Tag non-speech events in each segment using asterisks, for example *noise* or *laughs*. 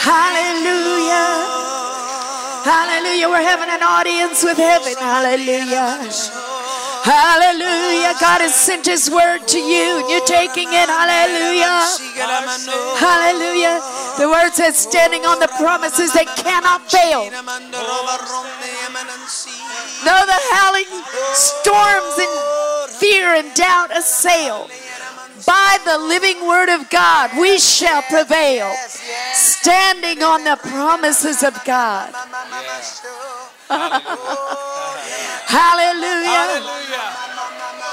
Hallelujah. Hallelujah. We're having an audience with heaven. Hallelujah. Hallelujah. God has sent his word to you you're taking it. Hallelujah. Hallelujah. The word says standing on the promises that cannot fail. Though the howling storms and fear and doubt assail, by the living word of God we shall prevail, standing on the promises of God. Hallelujah. Hallelujah.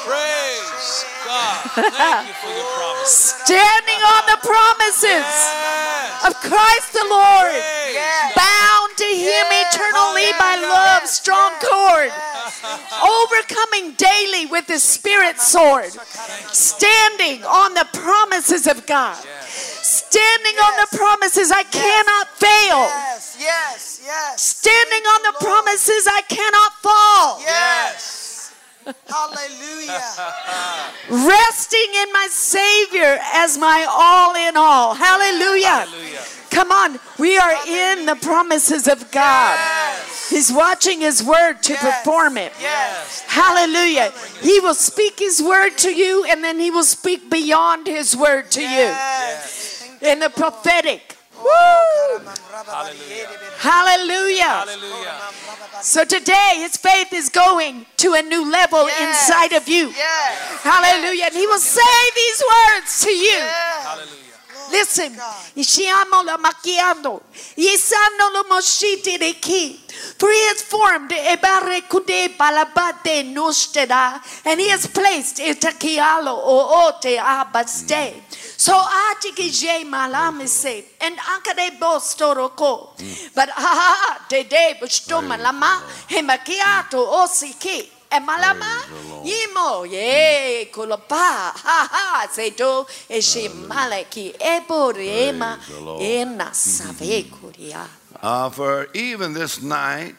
Praise God. Thank you for your promise. Standing on the promises Yes. of Christ the Lord, Praise. Bound to Him eternally by love, strong cord, overcoming daily with the Spirit sword, standing on the promises of God, standing on the promises I cannot fail, Yes, yes, yes, standing on the promises I cannot fall, yes. Hallelujah. resting in my Savior as my all in all. Hallelujah. Hallelujah. Come on, we are in the promises of God. He's watching His word to perform it. Yes. Hallelujah. He will speak His word to you and then He will speak beyond His word to Yes. you in the prophetic. Hallelujah. Hallelujah. Hallelujah. So today, His faith is going to a new level Yes. inside of you. Yes. Hallelujah. And He will say these words to you. Yes. Hallelujah. Listen, Ishiamo la makiando, Isano lo moshiti de ki. For he has formed a barekude balabate nosteda, and he has placed a o ote abaste. Mm. So atiki je malamise, and ankade bostoroko. But ha te de busto malama, hemakiato osiki. E malama, yimo, ye, kulapa, ha ha, seto, e she malaki, eborema, ena save kuria. Uh, for even this night,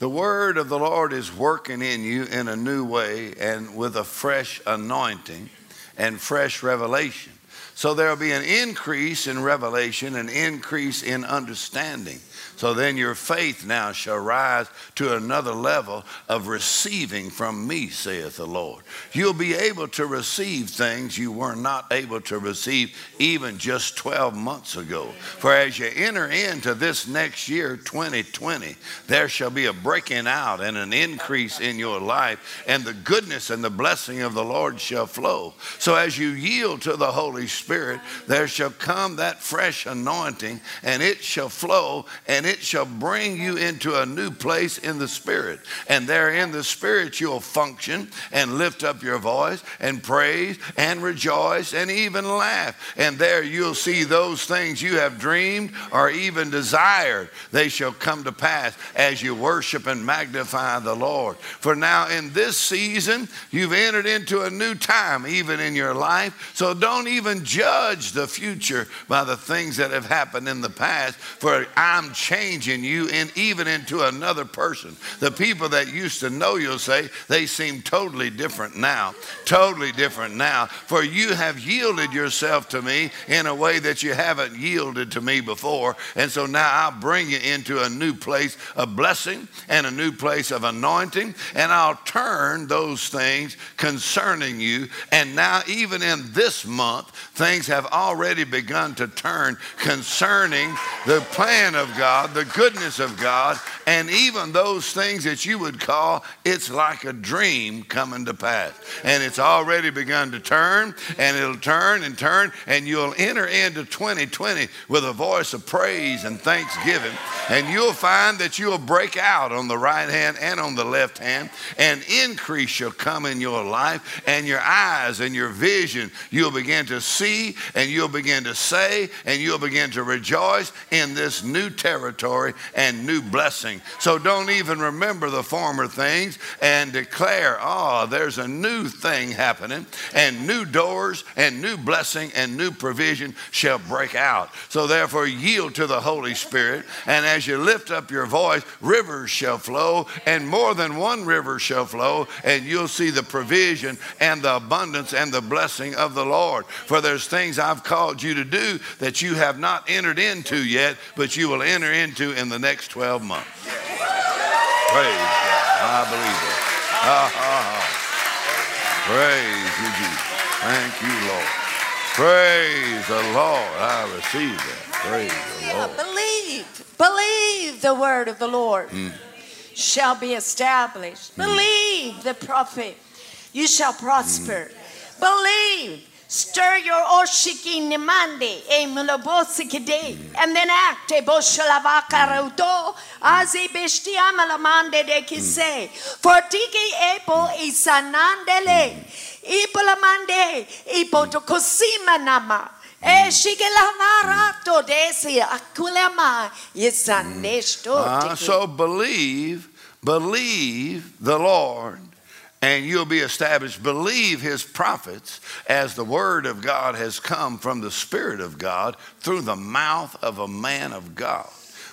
the word of the Lord is working in you in a new way and with a fresh anointing and fresh revelation. So there will be an increase in revelation, an increase in understanding. So then your faith now shall rise to another level of receiving from me, saith the Lord. You'll be able to receive things you were not able to receive even just 12 months ago. For as you enter into this next year, 2020, there shall be a breaking out and an increase in your life, and the goodness and the blessing of the Lord shall flow. So as you yield to the Holy Spirit, there shall come that fresh anointing, and it shall flow, and it shall bring you into a new place in the Spirit. And there in the Spirit, you'll function and lift up your voice and praise and rejoice and even laugh. And there you'll see those things you have dreamed or even desired, they shall come to pass as you worship and magnify the Lord. For now, in this season, you've entered into a new time, even in your life. So don't even judge the future by the things that have happened in the past, for I'm changing you in, even into another person. The people that used to know you'll say, they seem totally different now. Totally different now. For you have yielded yourself to me in a way that you haven't yielded to me before. And so now I'll bring you into a new place of blessing and a new place of anointing. And I'll turn those things concerning you. And now, even in this month, things have already begun to turn concerning the plan of God, the goodness of God, and even those things that you would call it's like a dream coming to pass. And it's already begun to turn, and it'll turn and turn, and you'll enter into 2020 with a voice of praise and thanksgiving. And you'll find that you'll break out on the right hand and on the left hand, and increase shall come in your life, and your eyes and your vision you'll begin to see, and you'll begin to say, and you'll begin to rejoice in this new territory and new blessing. So don't even remember the former things and declare, oh, there's a new thing happening, and new doors and new blessing and new provision shall break out. So therefore, yield to the Holy Spirit, and as you lift up your voice, rivers shall flow, and more than one river shall flow, and you'll see the provision and the abundance and the blessing of the Lord. For For there's things I've called you to do that you have not entered into yet, but you will enter into in the next 12 months. Praise God. I believe it. Ha, ha, ha. Praise you, Jesus. Thank you, Lord. Praise the Lord. I receive that. Praise the Yeah, Lord. believe, believe the word of the Lord hmm. shall be established. Hmm. Believe the prophet, you shall prosper. Hmm. Believe, stir your oshiki nimande e mulobosikide, and then act e boshalavakaruto azi bestiamalamande de kise. For tiki epo isanandele, ipolamande, ipotokosima nama. E shigelamarato desi akulama yesanesto. Uh, so believe, believe the Lord, and you'll be established. Believe his prophets as the word of God has come from the Spirit of God through the mouth of a man of God.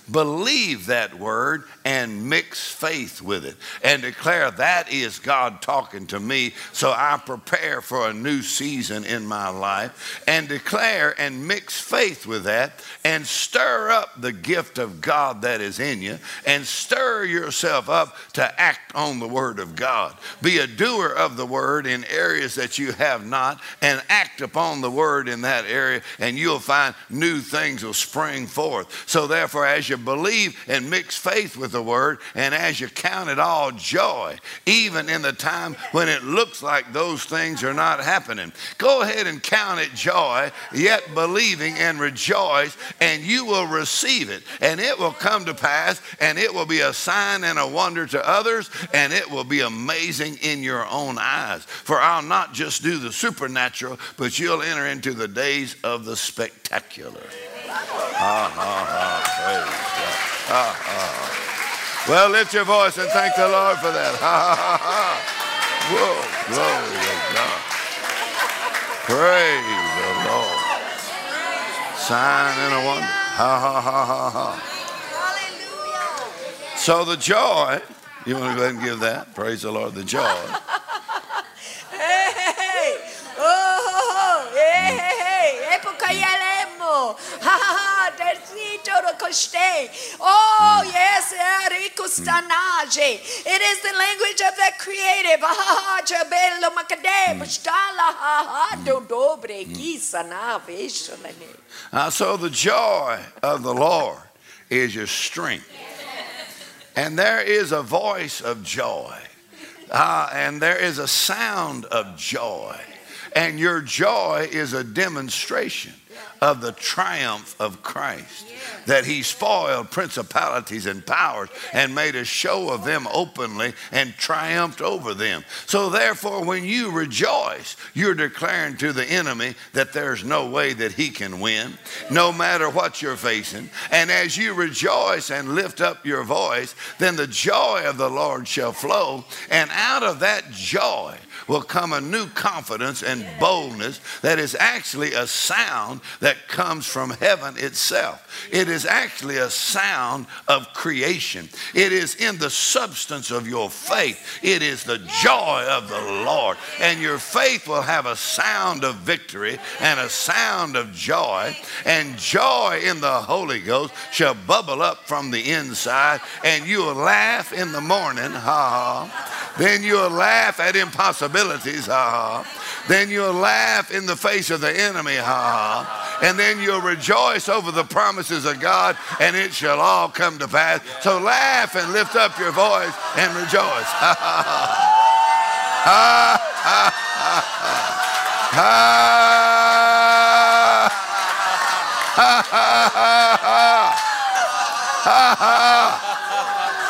Believe that word and mix faith with it and declare that is God talking to me. So I prepare for a new season in my life and declare and mix faith with that and stir up the gift of God that is in you and stir yourself up to act on the word of God. Be a doer of the word in areas that you have not and act upon the word in that area and you'll find new things will spring forth. So therefore as you believe and mix faith with the word and as you count it all joy even in the time when it looks like those things are not happening. Go ahead and count it joy yet believing and rejoice and you will receive it and it will come to pass and it will be a sign and a wonder to others and it will be amazing in your own eyes. For I'll not just do the supernatural, but you'll enter into the days of the spectacular. Ha, ha, ha. Praise God. Ha, ha. Well, lift your voice and thank the Lord for that. Ha, ha, ha, ha. Whoa, glory to God. Praise the Lord. Sign and a wonder. Ha, ha, ha, ha, ha. Hallelujah. So the joy, you want to go ahead and give that? Praise the Lord. The joy. Coste. Oh, yes. Ericustanaje. It is the language of the creative. Uh, so the joy of the Lord is your strength. And there is a voice of joy. Uh, and there is a sound of joy. And your joy is a demonstration of the triumph of Christ. That he spoiled principalities and powers and made a show of them openly and triumphed over them. So, therefore, when you rejoice, you're declaring to the enemy that there's no way that he can win, no matter what you're facing. And as you rejoice and lift up your voice, then the joy of the Lord shall flow. And out of that joy, will come a new confidence and boldness that is actually a sound that comes from heaven itself. It is actually a sound of creation. It is in the substance of your faith. It is the joy of the Lord. And your faith will have a sound of victory and a sound of joy. And joy in the Holy Ghost shall bubble up from the inside. And you will laugh in the morning. Ha ha. Then you'll laugh at ha ha. Then you'll laugh in the face of the enemy, ha ha. And then you'll rejoice over the promises of God, and it shall all come to pass. So laugh and lift up your voice and rejoice. Ha ha ha. Ha ha ha ha. Ha ha ha ha. Ha ha.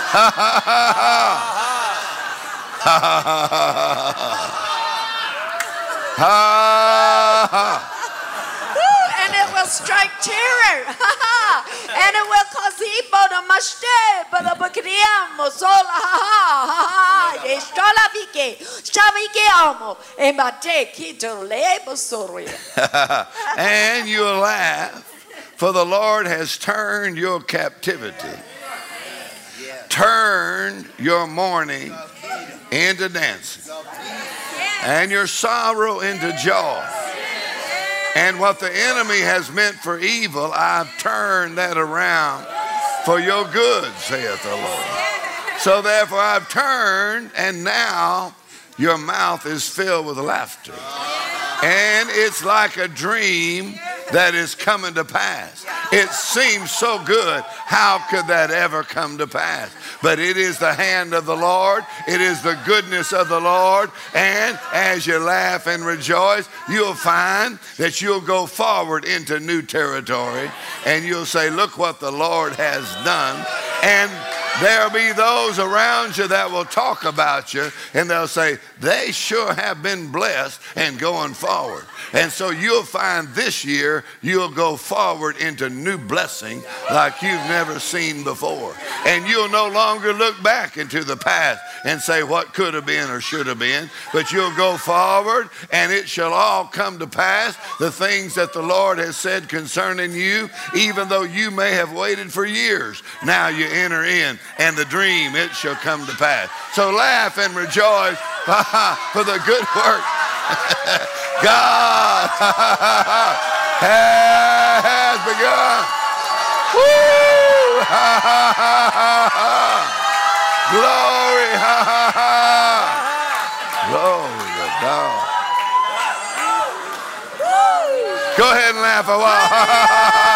Ha ha ha ha. Ha ha. Woo, *laughs* and it will strike terror. *laughs* and it will cause Ibo to mashte, but the Bakriamo, Sola, ha ha, ha ha, Estola Vike, Shavike Amo, Emate, Kito, Lebo Soria. *laughs* and you'll laugh, for the Lord has turned your captivity, turned your mourning into dancing, and your sorrow into joy. And what the enemy has meant for evil, I've turned that around for your good, saith the Lord. So therefore, I've turned, and now your mouth is filled with laughter. And it's like a dream that is coming to pass. It seems so good. How could that ever come to pass? But it is the hand of the Lord, it is the goodness of the Lord. And as you laugh and rejoice, you'll find that you'll go forward into new territory and you'll say, Look what the Lord has done. And There'll be those around you that will talk about you and they'll say, they sure have been blessed and going forward. And so you'll find this year you'll go forward into new blessing like you've never seen before. And you'll no longer look back into the past and say what could have been or should have been, but you'll go forward and it shall all come to pass the things that the Lord has said concerning you, even though you may have waited for years. Now you enter in and the dream it shall come to pass. So laugh and rejoice *laughs* for the good work *laughs* God *laughs* has begun. Glory. Glory to God. Go ahead and laugh a Hallelujah.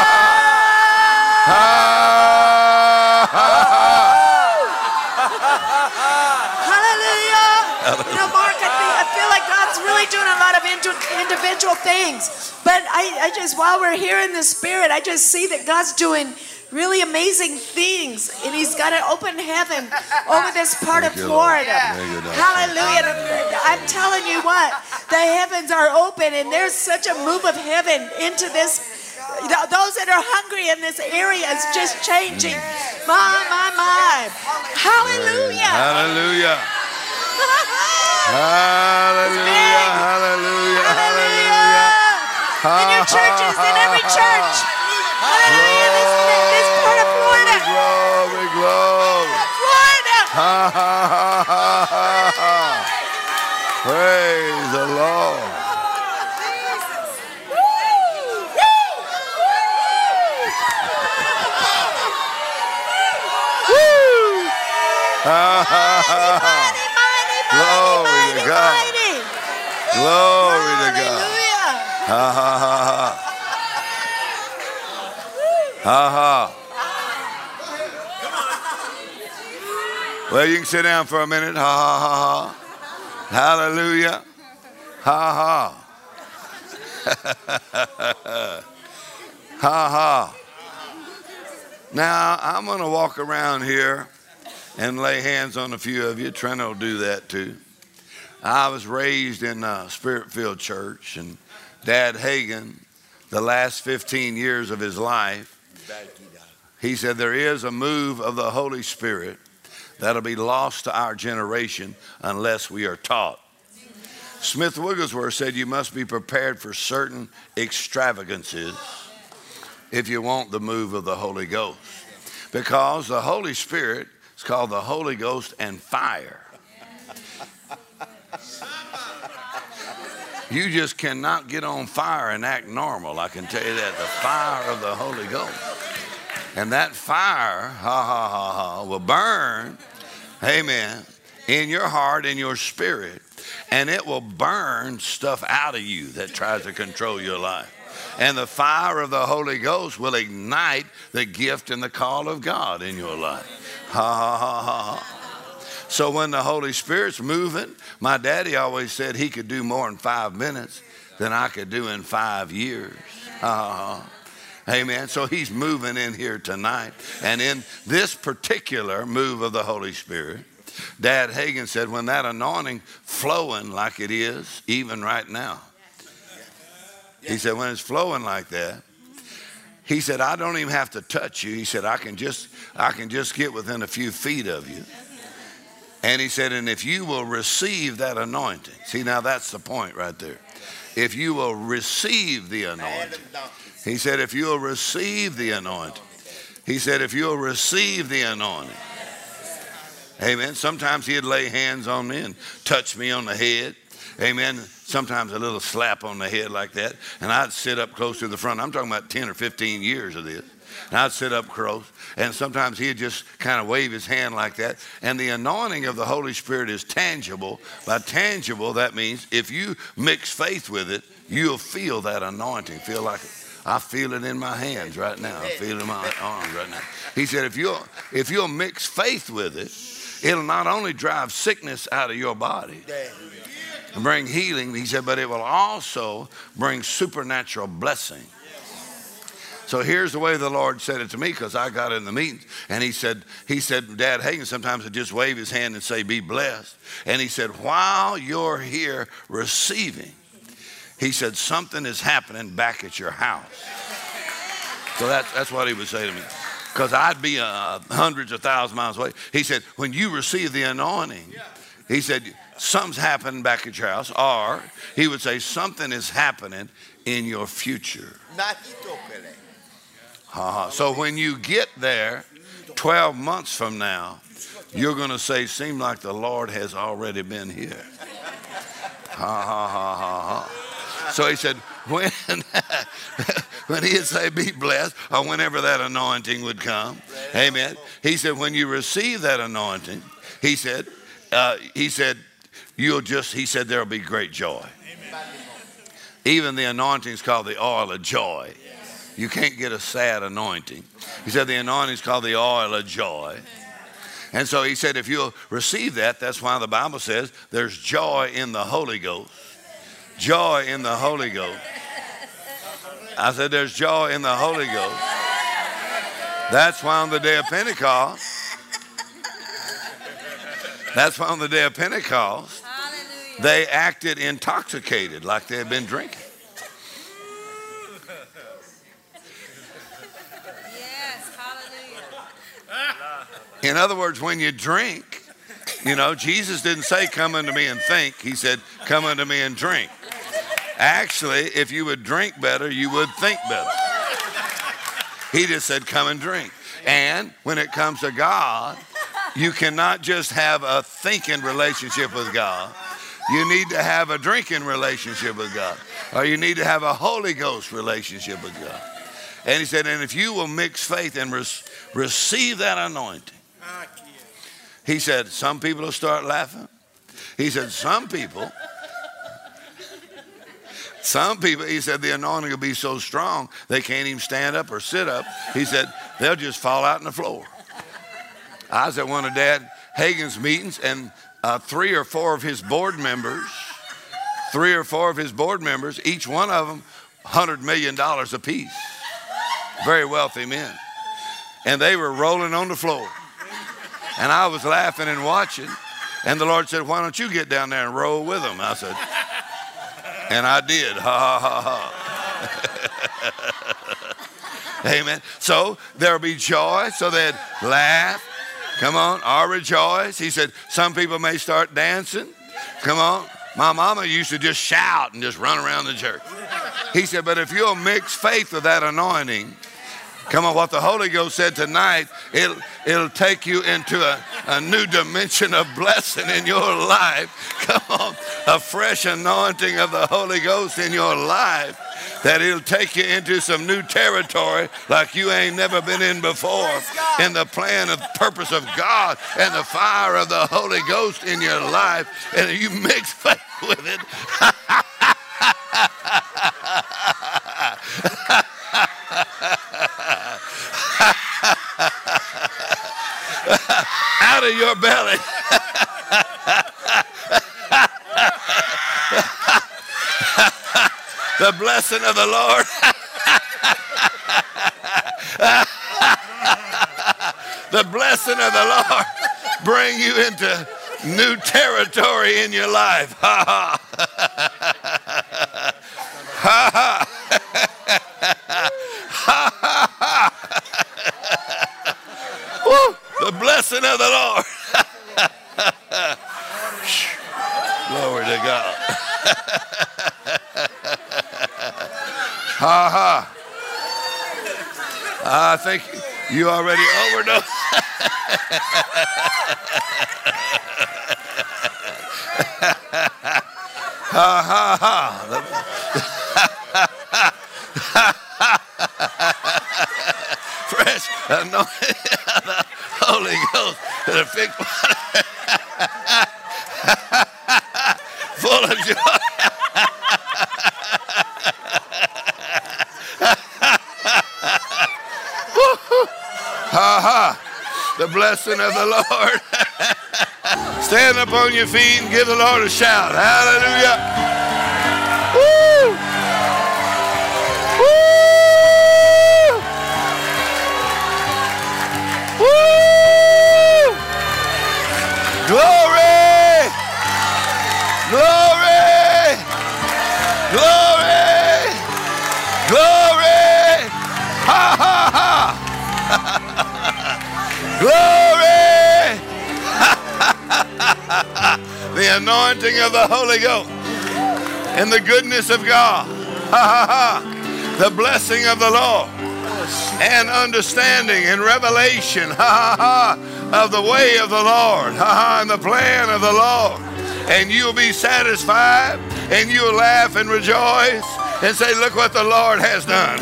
Know, Mark, I, think, I feel like God's really doing a lot of indi- individual things. But I, I just, while we're here in the Spirit, I just see that God's doing really amazing things. And He's got an open heaven over this part of Thank you, Florida. Hallelujah. I'm telling you what, the heavens are open, and there's such a move of heaven into this. Those that are hungry in this area is just changing. My, my, my. Hallelujah. Hallelujah. *laughs* Hallelujah. Hallelujah. Hallelujah. In your churches, in every church. Hallelujah. This, this part of Florida. Glory, glory. Florida. Ha, ha, ha, ha. Praise the Lord. Woo! Ha, ha, ha, ha. Glory to God. Hallelujah. Ha ha ha ha. Ha ha. Well, you can sit down for a minute. Ha ha ha ha. Hallelujah. Ha ha. *laughs* ha ha. Now, I'm going to walk around here and lay hands on a few of you. Trent will do that too. I was raised in a spirit filled church, and Dad Hagin, the last 15 years of his life, he said, There is a move of the Holy Spirit that'll be lost to our generation unless we are taught. Smith Wigglesworth said, You must be prepared for certain extravagances if you want the move of the Holy Ghost. Because the Holy Spirit is called the Holy Ghost and fire. You just cannot get on fire and act normal. I can tell you that. The fire of the Holy Ghost. And that fire, ha ha ha ha, will burn, amen, in your heart, in your spirit, and it will burn stuff out of you that tries to control your life. And the fire of the Holy Ghost will ignite the gift and the call of God in your life. Ha ha ha ha ha. So when the Holy Spirit's moving, my daddy always said he could do more in five minutes than I could do in five years. Ha. Amen. So he's moving in here tonight. And in this particular move of the Holy Spirit, Dad Hagin said, when that anointing flowing like it is, even right now, he said, when it's flowing like that, he said, I don't even have to touch you. He said, I can just, I can just get within a few feet of you. And he said, and if you will receive that anointing, see, now that's the point right there. If you will receive the anointing, he said, if you'll receive the anointing, he said, if you'll receive the anointing, amen. Sometimes he'd lay hands on me and touch me on the head. Amen. Sometimes a little slap on the head like that. And I'd sit up close to the front. I'm talking about 10 or 15 years of this. And I'd sit up close. And sometimes he'd just kind of wave his hand like that. And the anointing of the Holy Spirit is tangible. By tangible, that means if you mix faith with it, you'll feel that anointing. Feel like it. I feel it in my hands right now. I feel it in my arms right now. He said, if you'll, if you'll mix faith with it, it'll not only drive sickness out of your body and bring healing, he said, but it will also bring supernatural blessing. So here's the way the Lord said it to me because I got in the meetings and he said, he said, Dad Hagin sometimes would just wave his hand and say, be blessed. And he said, while you're here receiving, he said, something is happening back at your house. So that's, that's what he would say to me. Because I'd be uh, hundreds of thousands of miles away. He said, when you receive the anointing, he said, something's happening back at your house. Or he would say, something is happening in your future. Uh-huh. So when you get there 12 months from now, you're going to say, seem like the Lord has already been here. Ha ha ha ha. So he said, when, *laughs* when he'd say, be blessed, or whenever that anointing would come, amen. He said, when you receive that anointing, he said, uh, he said, you'll just, he said, there'll be great joy. Even the anointing is called the oil of joy. You can't get a sad anointing. He said the anointing is called the oil of joy. And so he said, if you'll receive that, that's why the Bible says there's joy in the Holy Ghost. Joy in the Holy Ghost. I said, there's joy in the Holy Ghost. That's why on the day of Pentecost, that's why on the day of Pentecost, they acted intoxicated like they had been drinking. Yes, hallelujah. In other words, when you drink, you know, Jesus didn't say, Come unto me and think. He said, Come unto me and drink. Actually, if you would drink better, you would think better. He just said, Come and drink. And when it comes to God, you cannot just have a thinking relationship with God. You need to have a drinking relationship with God, or you need to have a Holy Ghost relationship with God. And he said, and if you will mix faith and receive that anointing, he said, some people will start laughing. He said, some people, some people, he said, the anointing will be so strong they can't even stand up or sit up. He said, they'll just fall out on the floor. I was at one of Dad Hagin's meetings, and uh, three or four of his board members, three or four of his board members, each one of them, $100 million apiece. Very wealthy men. And they were rolling on the floor. And I was laughing and watching. And the Lord said, Why don't you get down there and roll with them? I said, And I did. Ha ha ha ha. *laughs* Amen. So there'll be joy. So they'd laugh. Come on, or rejoice. He said, Some people may start dancing. Come on. My mama used to just shout and just run around the church. He said, But if you'll mix faith with that anointing, Come on, what the Holy Ghost said tonight, it'll, it'll take you into a, a new dimension of blessing in your life. *laughs* Come on, a fresh anointing of the Holy Ghost in your life that it'll take you into some new territory like you ain't never been in before in the plan and purpose of God and the fire of the Holy Ghost in your life. And you mix *laughs* faith with it. *laughs* *laughs* out of your belly. *laughs* the blessing of the Lord. *laughs* the blessing of the Lord bring you into new territory in your life. Ha ha. Ha ha. Woo, the blessing of the Lord. *laughs* Glory to God. ha ha. I think you already overdosed. *laughs* Ha ha ha. *laughs* Fresh the Holy Ghost. The *laughs* fix Full of joy. *laughs* Ha ha. The blessing of the Lord. *laughs* Stand up on your feet and give the Lord a shout. Hallelujah. Glory! *laughs* the anointing of the Holy Ghost and the goodness of God. *laughs* The blessing of the Lord and understanding and revelation. *laughs* Of the way of the Lord. And the plan of the Lord. And you'll be satisfied and you'll laugh and rejoice and say, Look what the Lord has done.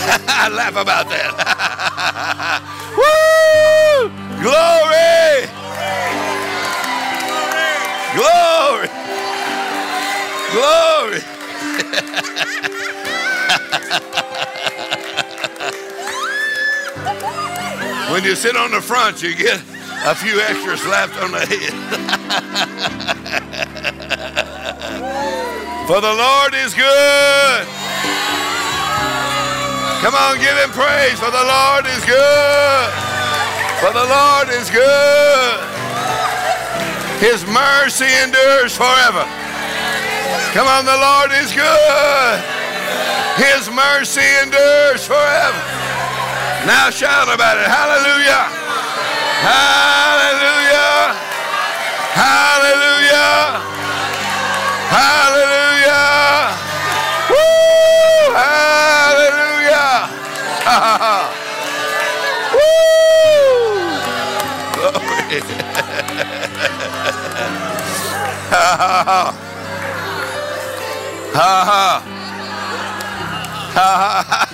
*laughs* I laugh about that. *laughs* Woo! Glory! Glory! Glory! *laughs* when you sit on the front, you get a few extra slaps on the head. For the Lord is good. Come on, give him praise. For the Lord is good. For the Lord is good. His mercy endures forever. Come on, the Lord is good. His mercy endures forever. Now shout about it. Hallelujah. Hallelujah. Hallelujah. Hallelujah. Woo! Hallelujah. *laughs* Ha ha ha.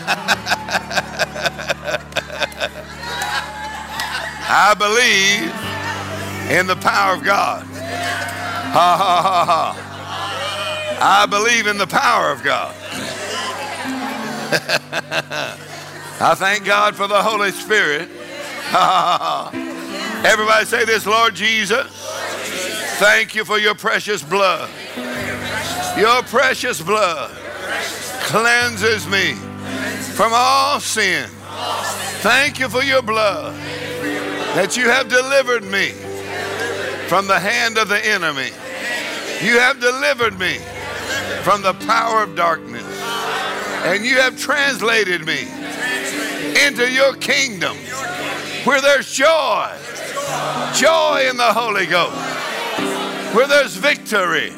I believe in the power of God. Ha. I believe in the power of God. I thank God for the Holy Spirit. *laughs* Everybody say this, Lord Jesus. Thank you for your precious blood. Your precious blood cleanses me from all sin. Thank you for your blood that you have delivered me from the hand of the enemy. You have delivered me from the power of darkness. And you have translated me into your kingdom where there's joy, joy in the Holy Ghost, where there's victory,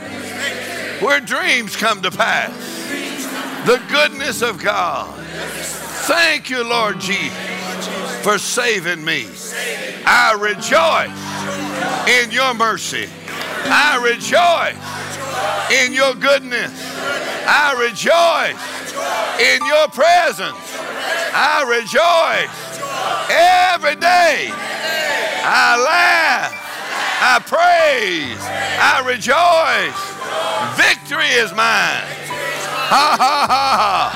where dreams come to pass, the goodness of God. Thank you, Lord Jesus, for saving me. I rejoice in your mercy. I rejoice in your goodness. I rejoice in your presence. I rejoice every day. I laugh. I praise. I rejoice. Victory is mine. Ha ha ha ha.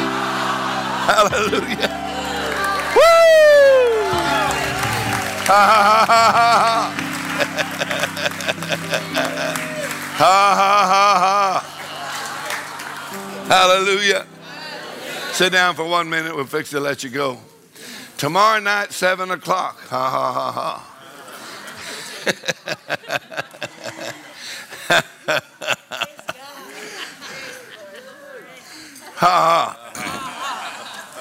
Hallelujah. Woo! Ha ha ha ha ha. Ha *laughs* ha ha ha. Hallelujah. Sit down for one minute. We'll fix to let you go. Tomorrow night, 7 o'clock. Ha ha ha ha. ha ha.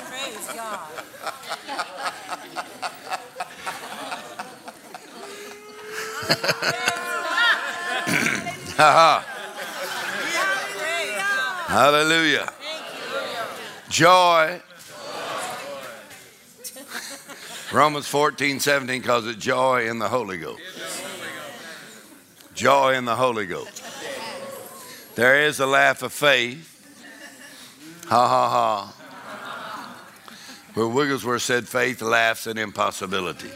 Praise God. Ha ha. Hallelujah. Joy. Romans 14, 17 calls it joy in the Holy Ghost. Joy in the Holy Ghost. There is a laugh of faith. Ha ha ha. Where Wigglesworth said, faith laughs at impossibility.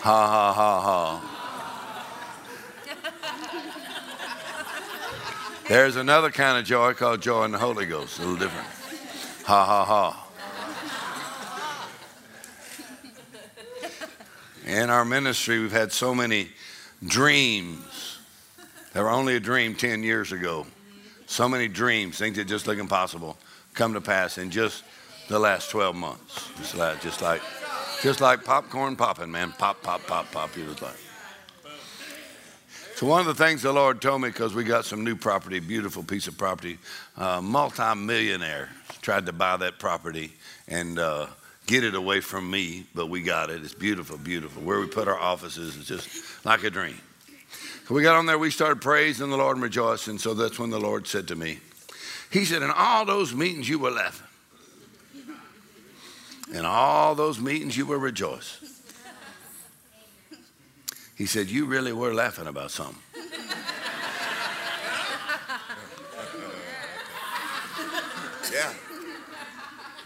Ha ha ha ha. There's another kind of joy called joy in the Holy Ghost, a little different. Ha ha ha. In our ministry, we've had so many dreams. They were only a dream 10 years ago. So many dreams, things that just look impossible, come to pass in just the last 12 months. Just like, just like, just like popcorn popping, man. Pop, pop, pop, pop. It was like. So one of the things the Lord told me, because we got some new property, beautiful piece of property, uh, multi-millionaire tried to buy that property and uh, get it away from me, but we got it. It's beautiful, beautiful. Where we put our offices is just like a dream. So we got on there, we started praising the Lord and rejoicing. So that's when the Lord said to me, He said, In all those meetings you were laughing. In all those meetings you were rejoicing. He said, You really were laughing about something. *laughs* yeah.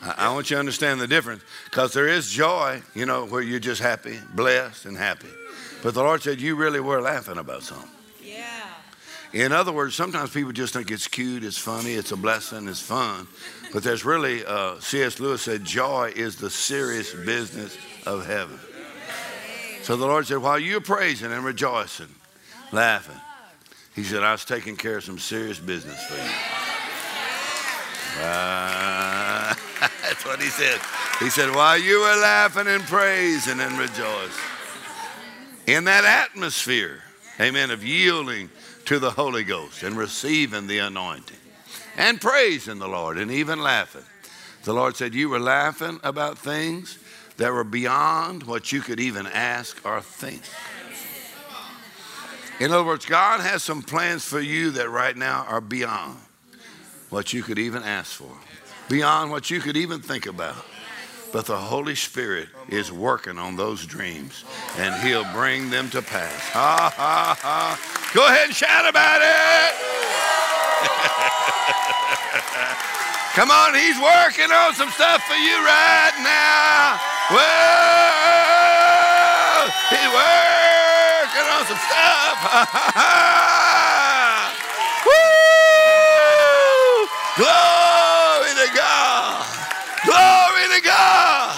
I, I want you to understand the difference because there is joy, you know, where you're just happy, blessed, and happy. But the Lord said, You really were laughing about something. Yeah. In other words, sometimes people just think it's cute, it's funny, it's a blessing, it's fun. But there's really, uh, C.S. Lewis said, joy is the serious business of heaven. So the Lord said, while you're praising and rejoicing, laughing, He said, I was taking care of some serious business for you. Uh, *laughs* that's what He said. He said, while you were laughing and praising and rejoicing, in that atmosphere, amen, of yielding to the Holy Ghost and receiving the anointing and praising the Lord and even laughing. The Lord said, You were laughing about things that were beyond what you could even ask or think. In other words, God has some plans for you that right now are beyond what you could even ask for, beyond what you could even think about. But the Holy Spirit is working on those dreams and He'll bring them to pass. Ha, ha, ha. Go ahead and shout about it. *laughs* Come on, He's working on some stuff for you right now. Whoa! He's working on some stuff. *laughs* Woo! Glory to God. Glory to God.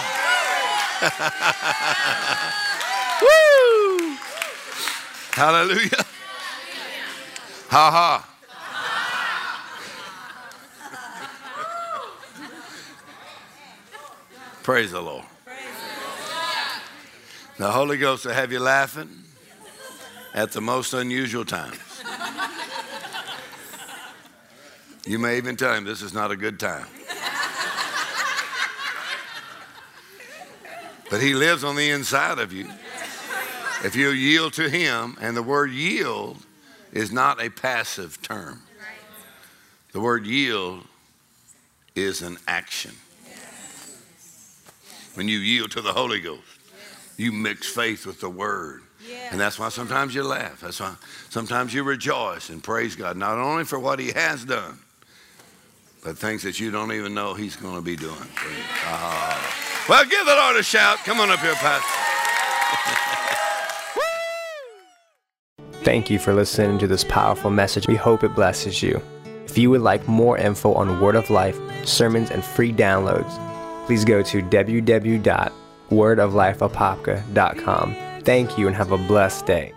*laughs* Woo! Hallelujah. Ha ha. Praise the Lord. The Holy Ghost will have you laughing at the most unusual times. You may even tell him this is not a good time. But he lives on the inside of you. If you yield to him, and the word yield is not a passive term, the word yield is an action. When you yield to the Holy Ghost, you mix faith with the word. And that's why sometimes you laugh. That's why sometimes you rejoice and praise God, not only for what He has done, but things that you don't even know He's going to be doing for you. Ah. Well, give the Lord a shout. Come on up here, Pastor. *laughs* Thank you for listening to this powerful message. We hope it blesses you. If you would like more info on Word of Life, sermons, and free downloads, please go to www.wordoflifeapopka.com. Thank you and have a blessed day.